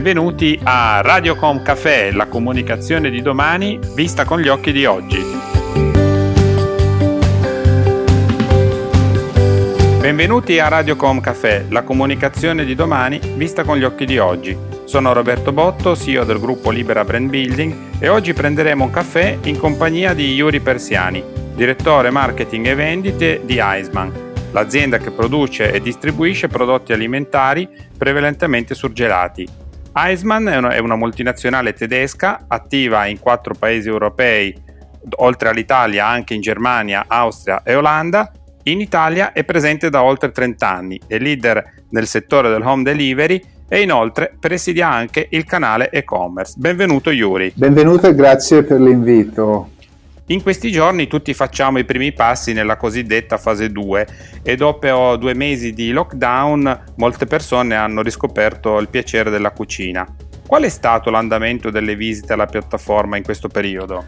Benvenuti a Radiocom Café, la comunicazione di domani vista con gli occhi di oggi. Benvenuti a Radiocom Café, la comunicazione di domani vista con gli occhi di oggi. Sono Roberto Botto, CEO del gruppo Libera Brand Building e oggi prenderemo un caffè in compagnia di Yuri Persiani, direttore marketing e vendite di Iceman l'azienda che produce e distribuisce prodotti alimentari prevalentemente surgelati. Una, è una multinazionale tedesca attiva in quattro paesi europei, oltre all'Italia anche in Germania, Austria e Olanda. In Italia è presente da oltre 30 anni, è leader nel settore del home delivery e inoltre presidia anche il canale e-commerce. Benvenuto Yuri. Benvenuto e grazie per l'invito. In questi giorni tutti facciamo i primi passi nella cosiddetta fase 2 e dopo due mesi di lockdown molte persone hanno riscoperto il piacere della cucina. Qual è stato l'andamento delle visite alla piattaforma in questo periodo?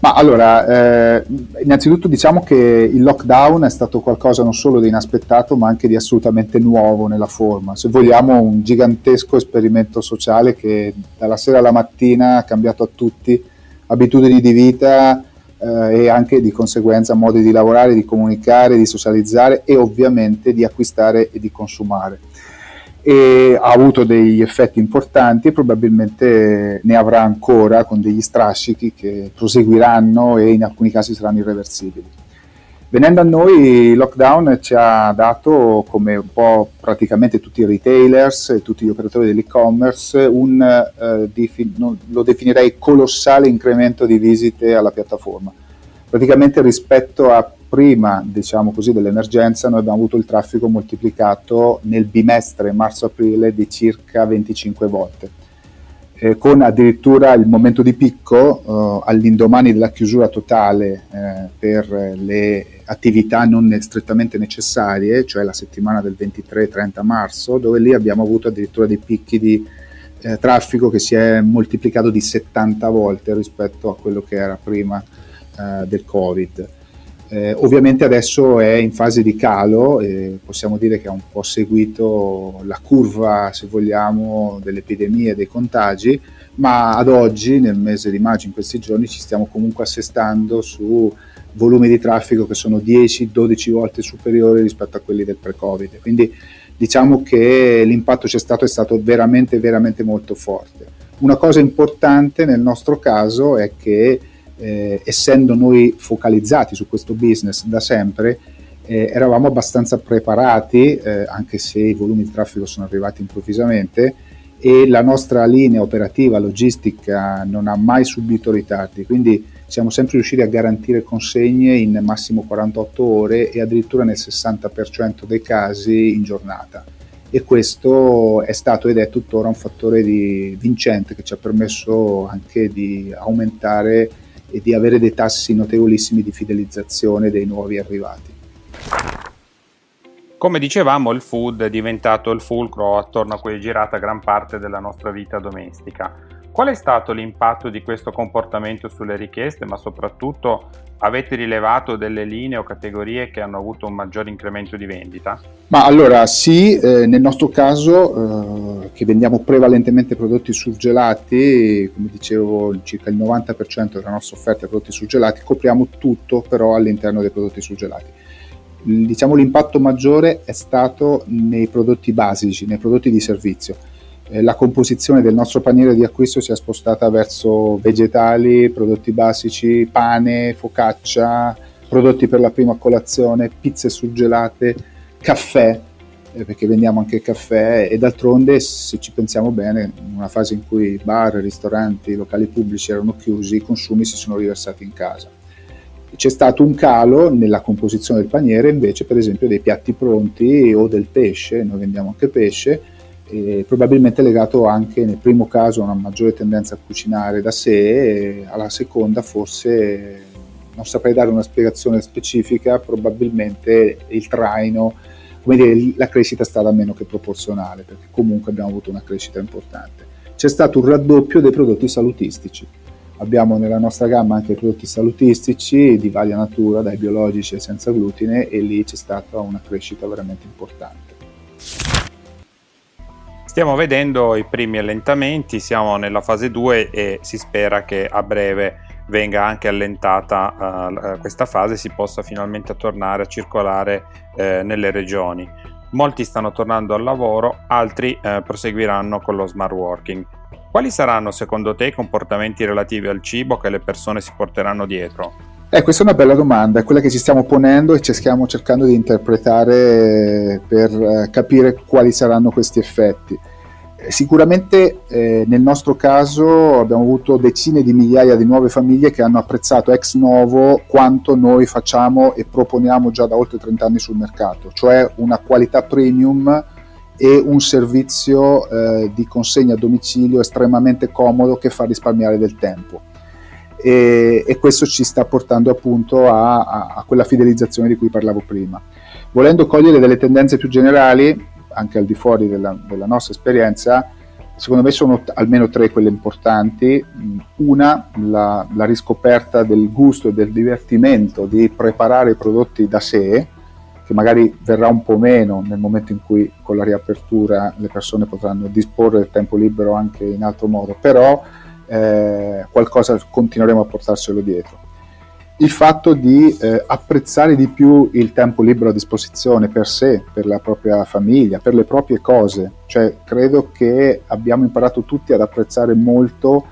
Ma allora, eh, innanzitutto diciamo che il lockdown è stato qualcosa non solo di inaspettato, ma anche di assolutamente nuovo nella forma. Se vogliamo, un gigantesco esperimento sociale che dalla sera alla mattina ha cambiato a tutti abitudini di vita, eh, e anche di conseguenza modi di lavorare, di comunicare, di socializzare e ovviamente di acquistare e di consumare. E ha avuto degli effetti importanti e probabilmente ne avrà ancora con degli strascichi che proseguiranno e in alcuni casi saranno irreversibili. Venendo a noi, il lockdown ci ha dato, come un po' praticamente tutti i retailers e tutti gli operatori dell'e-commerce, un, eh, defi- lo definirei colossale incremento di visite alla piattaforma. Praticamente rispetto a prima, diciamo così, dell'emergenza, noi abbiamo avuto il traffico moltiplicato nel bimestre marzo-aprile di circa 25 volte eh, con addirittura il momento di picco eh, all'indomani della chiusura totale eh, per le attività non strettamente necessarie, cioè la settimana del 23-30 marzo, dove lì abbiamo avuto addirittura dei picchi di eh, traffico che si è moltiplicato di 70 volte rispetto a quello che era prima eh, del Covid. Eh, ovviamente adesso è in fase di calo e possiamo dire che ha un po' seguito la curva, se vogliamo, delle epidemie e dei contagi, ma ad oggi, nel mese di maggio, in questi giorni, ci stiamo comunque assestando su volumi di traffico che sono 10-12 volte superiori rispetto a quelli del pre-Covid. Quindi diciamo che l'impatto c'è stato è stato veramente, veramente molto forte. Una cosa importante nel nostro caso è che eh, essendo noi focalizzati su questo business da sempre, eh, eravamo abbastanza preparati, eh, anche se i volumi di traffico sono arrivati improvvisamente, e la nostra linea operativa logistica non ha mai subito ritardi, quindi siamo sempre riusciti a garantire consegne in massimo 48 ore e addirittura nel 60% dei casi in giornata. E questo è stato ed è tuttora un fattore vincente che ci ha permesso anche di aumentare e di avere dei tassi notevolissimi di fidelizzazione dei nuovi arrivati. Come dicevamo, il food è diventato il fulcro attorno a cui è girata gran parte della nostra vita domestica. Qual è stato l'impatto di questo comportamento sulle richieste, ma soprattutto avete rilevato delle linee o categorie che hanno avuto un maggiore incremento di vendita? Ma allora sì, eh, nel nostro caso eh, che vendiamo prevalentemente prodotti surgelati, come dicevo circa il 90% della nostra offerta è prodotti surgelati, copriamo tutto però all'interno dei prodotti surgelati. Diciamo l'impatto maggiore è stato nei prodotti basici, nei prodotti di servizio la composizione del nostro paniere di acquisto si è spostata verso vegetali, prodotti basici, pane, focaccia, prodotti per la prima colazione, pizze surgelate, caffè, eh, perché vendiamo anche caffè. E d'altronde se ci pensiamo bene, in una fase in cui bar, ristoranti, locali pubblici erano chiusi, i consumi si sono riversati in casa. C'è stato un calo nella composizione del paniere invece per esempio dei piatti pronti o del pesce, noi vendiamo anche pesce, e probabilmente legato anche nel primo caso a una maggiore tendenza a cucinare da sé e alla seconda forse non saprei dare una spiegazione specifica, probabilmente il traino, come dire, la crescita è stata meno che proporzionale perché comunque abbiamo avuto una crescita importante. C'è stato un raddoppio dei prodotti salutistici. Abbiamo nella nostra gamma anche prodotti salutistici di varia natura, dai biologici e senza glutine, e lì c'è stata una crescita veramente importante. Stiamo vedendo i primi allentamenti, siamo nella fase 2 e si spera che a breve venga anche allentata uh, questa fase si possa finalmente tornare a circolare uh, nelle regioni. Molti stanno tornando al lavoro, altri uh, proseguiranno con lo smart working. Quali saranno secondo te i comportamenti relativi al cibo che le persone si porteranno dietro? Eh, questa è una bella domanda, quella che ci stiamo ponendo e ci stiamo cercando di interpretare per eh, capire quali saranno questi effetti. Eh, sicuramente eh, nel nostro caso abbiamo avuto decine di migliaia di nuove famiglie che hanno apprezzato ex novo quanto noi facciamo e proponiamo già da oltre 30 anni sul mercato, cioè una qualità premium e un servizio eh, di consegna a domicilio estremamente comodo che fa risparmiare del tempo. E, e questo ci sta portando appunto a, a, a, quella fidelizzazione di cui parlavo prima. Volendo cogliere delle tendenze più generali, anche al di fuori della, della nostra esperienza, secondo me sono t- almeno tre quelle importanti. Una, la, la, riscoperta del gusto e del divertimento di preparare i prodotti da sé, che magari verrà un po' meno nel momento in cui con la riapertura le persone potranno disporre del tempo libero anche in altro modo, però eh, qualcosa continueremo a portarselo dietro. Il fatto di eh, apprezzare di più il tempo libero a disposizione per sé, per la propria famiglia, per le proprie cose, cioè credo che abbiamo imparato tutti ad apprezzare molto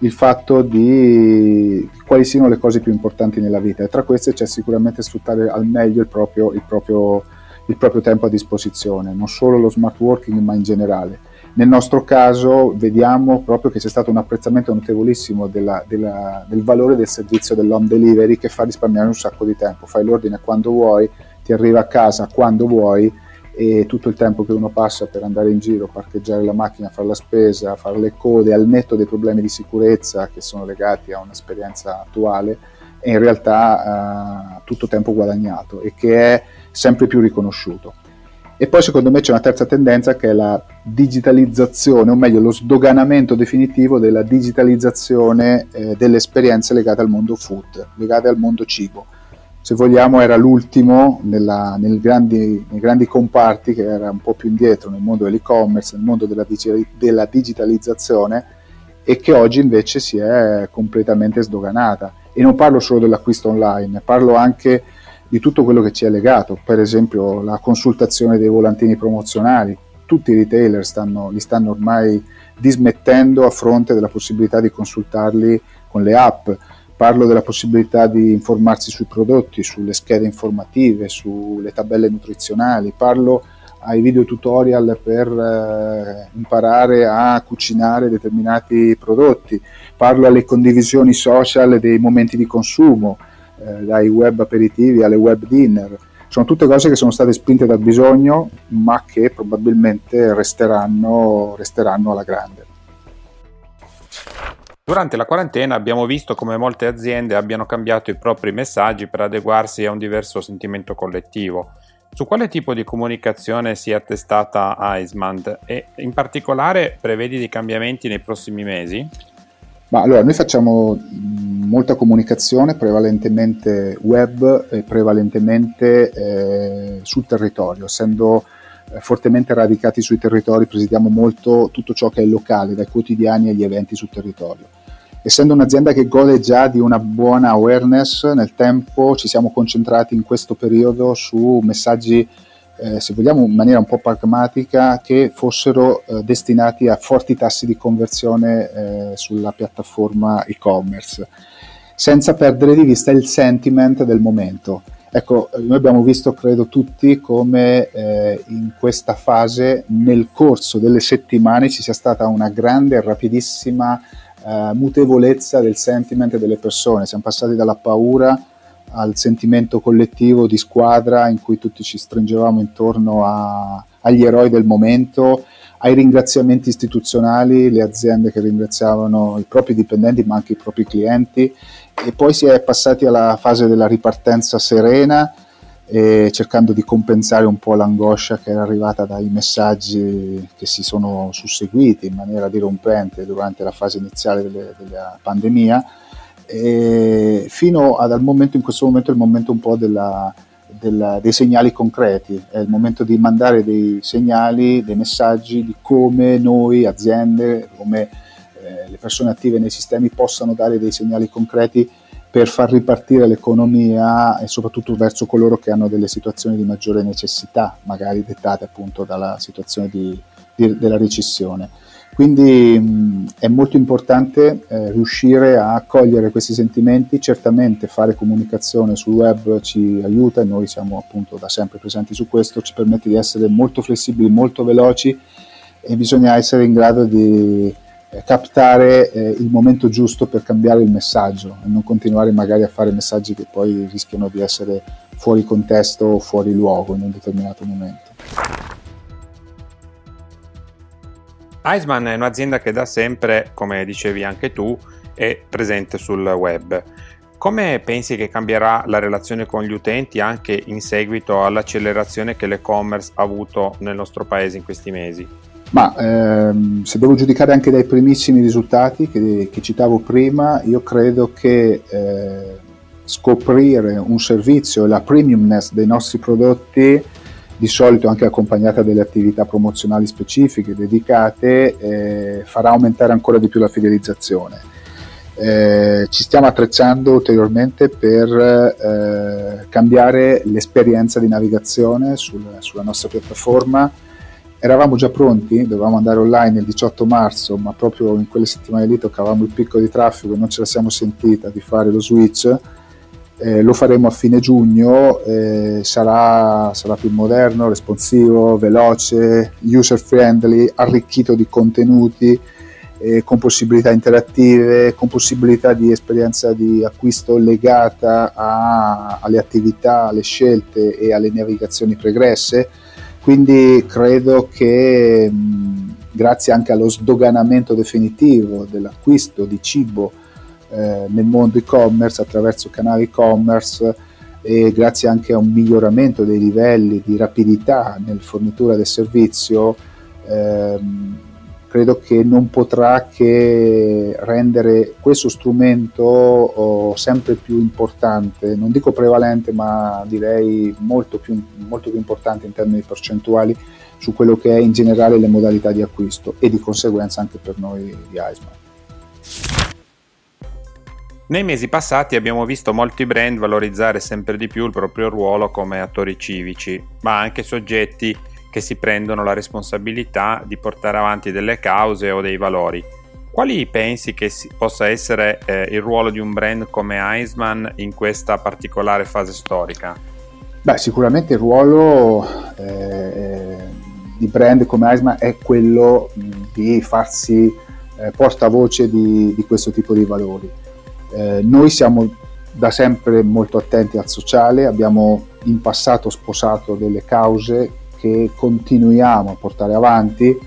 il fatto di quali siano le cose più importanti nella vita e tra queste c'è sicuramente sfruttare al meglio il proprio, il proprio, il proprio tempo a disposizione, non solo lo smart working ma in generale. Nel nostro caso vediamo proprio che c'è stato un apprezzamento notevolissimo della, della, del valore del servizio dell'home delivery che fa risparmiare un sacco di tempo, fai l'ordine quando vuoi, ti arriva a casa quando vuoi e tutto il tempo che uno passa per andare in giro, parcheggiare la macchina, fare la spesa, fare le code, al netto dei problemi di sicurezza che sono legati a un'esperienza attuale, è in realtà uh, tutto tempo guadagnato e che è sempre più riconosciuto. E poi secondo me c'è una terza tendenza che è la digitalizzazione, o meglio lo sdoganamento definitivo della digitalizzazione eh, delle esperienze legate al mondo food, legate al mondo cibo se vogliamo era l'ultimo nella, nel grandi, nei grandi comparti che era un po' più indietro nel mondo dell'e-commerce, nel mondo della, della digitalizzazione e che oggi invece si è completamente sdoganata. E non parlo solo dell'acquisto online, parlo anche di tutto quello che ci è legato, per esempio la consultazione dei volantini promozionali. Tutti i retailer stanno, li stanno ormai dismettendo a fronte della possibilità di consultarli con le app. Parlo della possibilità di informarsi sui prodotti, sulle schede informative, sulle tabelle nutrizionali, parlo ai video tutorial per eh, imparare a cucinare determinati prodotti, parlo alle condivisioni social dei momenti di consumo, eh, dai web aperitivi alle web dinner. Sono tutte cose che sono state spinte dal bisogno, ma che probabilmente resteranno, resteranno alla grande. Durante la quarantena abbiamo visto come molte aziende abbiano cambiato i propri messaggi per adeguarsi a un diverso sentimento collettivo. Su quale tipo di comunicazione si è attestata Eismand e in particolare prevedi dei cambiamenti nei prossimi mesi? Ma allora, noi facciamo molta comunicazione, prevalentemente web e prevalentemente eh, sul territorio, essendo eh, fortemente radicati sui territori, presidiamo molto tutto ciò che è locale, dai quotidiani agli eventi sul territorio. Essendo un'azienda che gode già di una buona awareness nel tempo, ci siamo concentrati in questo periodo su messaggi, eh, se vogliamo in maniera un po' pragmatica, che fossero eh, destinati a forti tassi di conversione eh, sulla piattaforma e-commerce, senza perdere di vista il sentiment del momento. Ecco, noi abbiamo visto, credo tutti, come eh, in questa fase, nel corso delle settimane, ci sia stata una grande e rapidissima eh, mutevolezza del sentiment delle persone, siamo passati dalla paura al sentimento collettivo di squadra in cui tutti ci stringevamo intorno a, agli eroi del momento, ai ringraziamenti istituzionali, le aziende che ringraziavano i propri dipendenti ma anche i propri clienti. E poi si è passati alla fase della ripartenza serena cercando di compensare un po' l'angoscia che era arrivata dai messaggi che si sono susseguiti in maniera dirompente durante la fase iniziale delle, della pandemia, fino al momento, in questo momento, il momento un po' della, del, dei segnali concreti, è il momento di mandare dei segnali, dei messaggi di come noi, aziende, come eh, le persone attive nei sistemi possano dare dei segnali concreti per far ripartire l'economia e soprattutto verso coloro che hanno delle situazioni di maggiore necessità, magari dettate appunto dalla situazione di, di, della recessione. Quindi mh, è molto importante eh, riuscire a cogliere questi sentimenti, certamente fare comunicazione sul web ci aiuta e noi siamo appunto da sempre presenti su questo, ci permette di essere molto flessibili, molto veloci e bisogna essere in grado di eh, captare eh, il momento giusto per cambiare il messaggio e non continuare magari a fare messaggi che poi rischiano di essere fuori contesto o fuori luogo in un determinato momento. Iceman è un'azienda che da sempre, come dicevi anche tu, è presente sul web. Come pensi che cambierà la relazione con gli utenti anche in seguito all'accelerazione che l'e-commerce ha avuto nel nostro paese in questi mesi? Ma ehm, se devo giudicare anche dai primissimi risultati che, che citavo prima, io credo che eh, scoprire un servizio e la premiumness dei nostri prodotti di solito anche accompagnata delle attività promozionali specifiche dedicate, eh, farà aumentare ancora di più la fidelizzazione. Eh, ci stiamo attrezzando ulteriormente per eh, cambiare l'esperienza di navigazione sul, sulla nostra piattaforma. Eravamo già pronti, dovevamo andare online il 18 marzo, ma proprio in quelle settimane lì toccavamo il picco di traffico e non ce la siamo sentita di fare lo switch eh, lo faremo a fine giugno, eh, sarà, sarà, più moderno, responsivo, veloce, user friendly, arricchito di contenuti, eh, con possibilità interattive, con possibilità di esperienza di acquisto legata a, alle attività, alle scelte e alle navigazioni pregresse. Quindi credo che mh, grazie anche allo sdoganamento definitivo dell'acquisto di cibo eh, nel mondo e-commerce attraverso canali e-commerce e grazie anche a un miglioramento dei livelli di rapidità nel fornitura del servizio, ehm, credo che non potrà che rendere questo strumento oh, sempre più importante, non dico prevalente, ma direi molto più, molto più importante in termini percentuali su quello che è in generale le modalità di acquisto e di conseguenza anche per noi di Iceman. Nei mesi passati abbiamo visto molti brand valorizzare sempre di più il proprio ruolo come attori civici, ma anche soggetti che si prendono la responsabilità di portare avanti delle cause o dei valori. Quali pensi che possa essere eh, il ruolo di un brand come Eisman in questa particolare fase storica? Beh, sicuramente il ruolo eh, di brand come Eisman è quello mh, di farsi eh, portavoce di, di questo tipo di valori eh, noi siamo da sempre molto attenti al sociale, abbiamo in passato sposato delle cause che continuiamo a portare avanti,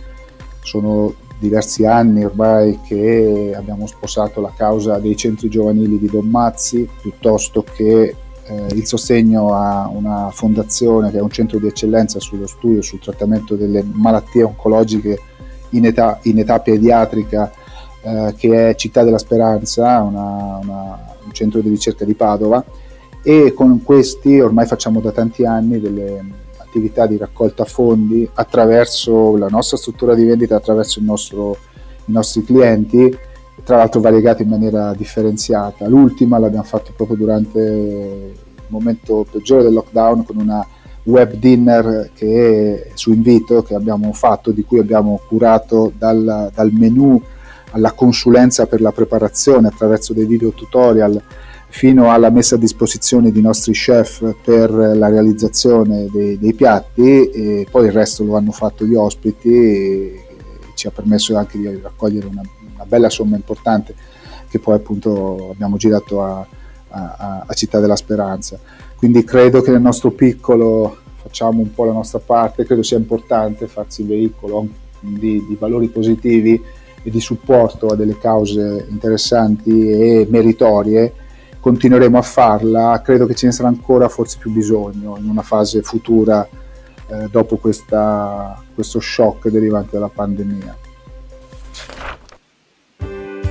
sono diversi anni ormai che abbiamo sposato la causa dei centri giovanili di Don Mazzi piuttosto che eh, il sostegno a una fondazione che è un centro di eccellenza sullo studio, sul trattamento delle malattie oncologiche in età, in età pediatrica eh, che è Città della Speranza, una, una, un centro di ricerca di Padova e con questi ormai facciamo da tanti anni delle attività di raccolta fondi attraverso la nostra struttura di vendita, attraverso nostro, i nostri clienti, tra l'altro variegati in maniera differenziata. L'ultima l'abbiamo fatto proprio durante il momento peggiore del lockdown con una web dinner che su invito che abbiamo fatto, di cui abbiamo curato dal, dal menu alla consulenza per la preparazione attraverso dei video tutorial fino alla messa a disposizione di nostri chef per la realizzazione dei, dei piatti e poi il resto lo hanno fatto gli ospiti e ci ha permesso anche di raccogliere una, una bella somma importante che poi appunto abbiamo girato a, a, a, Città della Speranza. Quindi credo che nel nostro piccolo facciamo un po' la nostra parte, credo sia importante farsi veicolo di, di valori positivi e di supporto a delle cause interessanti e meritorie, continueremo a farla, credo che ce ne sarà ancora forse più bisogno in una fase futura eh, dopo questa, questo shock derivante dalla pandemia.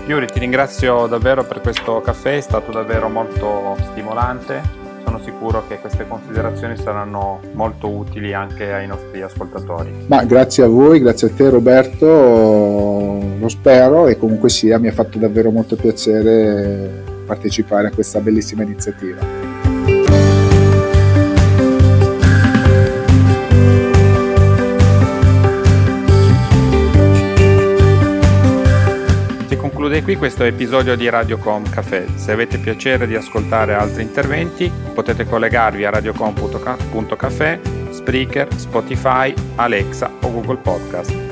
Yuri, ti ringrazio davvero per questo caffè, è stato davvero molto stimolante. sono sicuro che queste considerazioni saranno molto utili anche ai nostri ascoltatori. Ma grazie a voi, grazie a te Roberto, lo spero e comunque sia mi ha fatto davvero molto piacere partecipare a questa bellissima iniziativa. conclude qui questo episodio di Radiocom Café. Se avete piacere di ascoltare altri interventi potete collegarvi a radiocom.café, Spreaker, Spotify, Alexa o Google Podcast.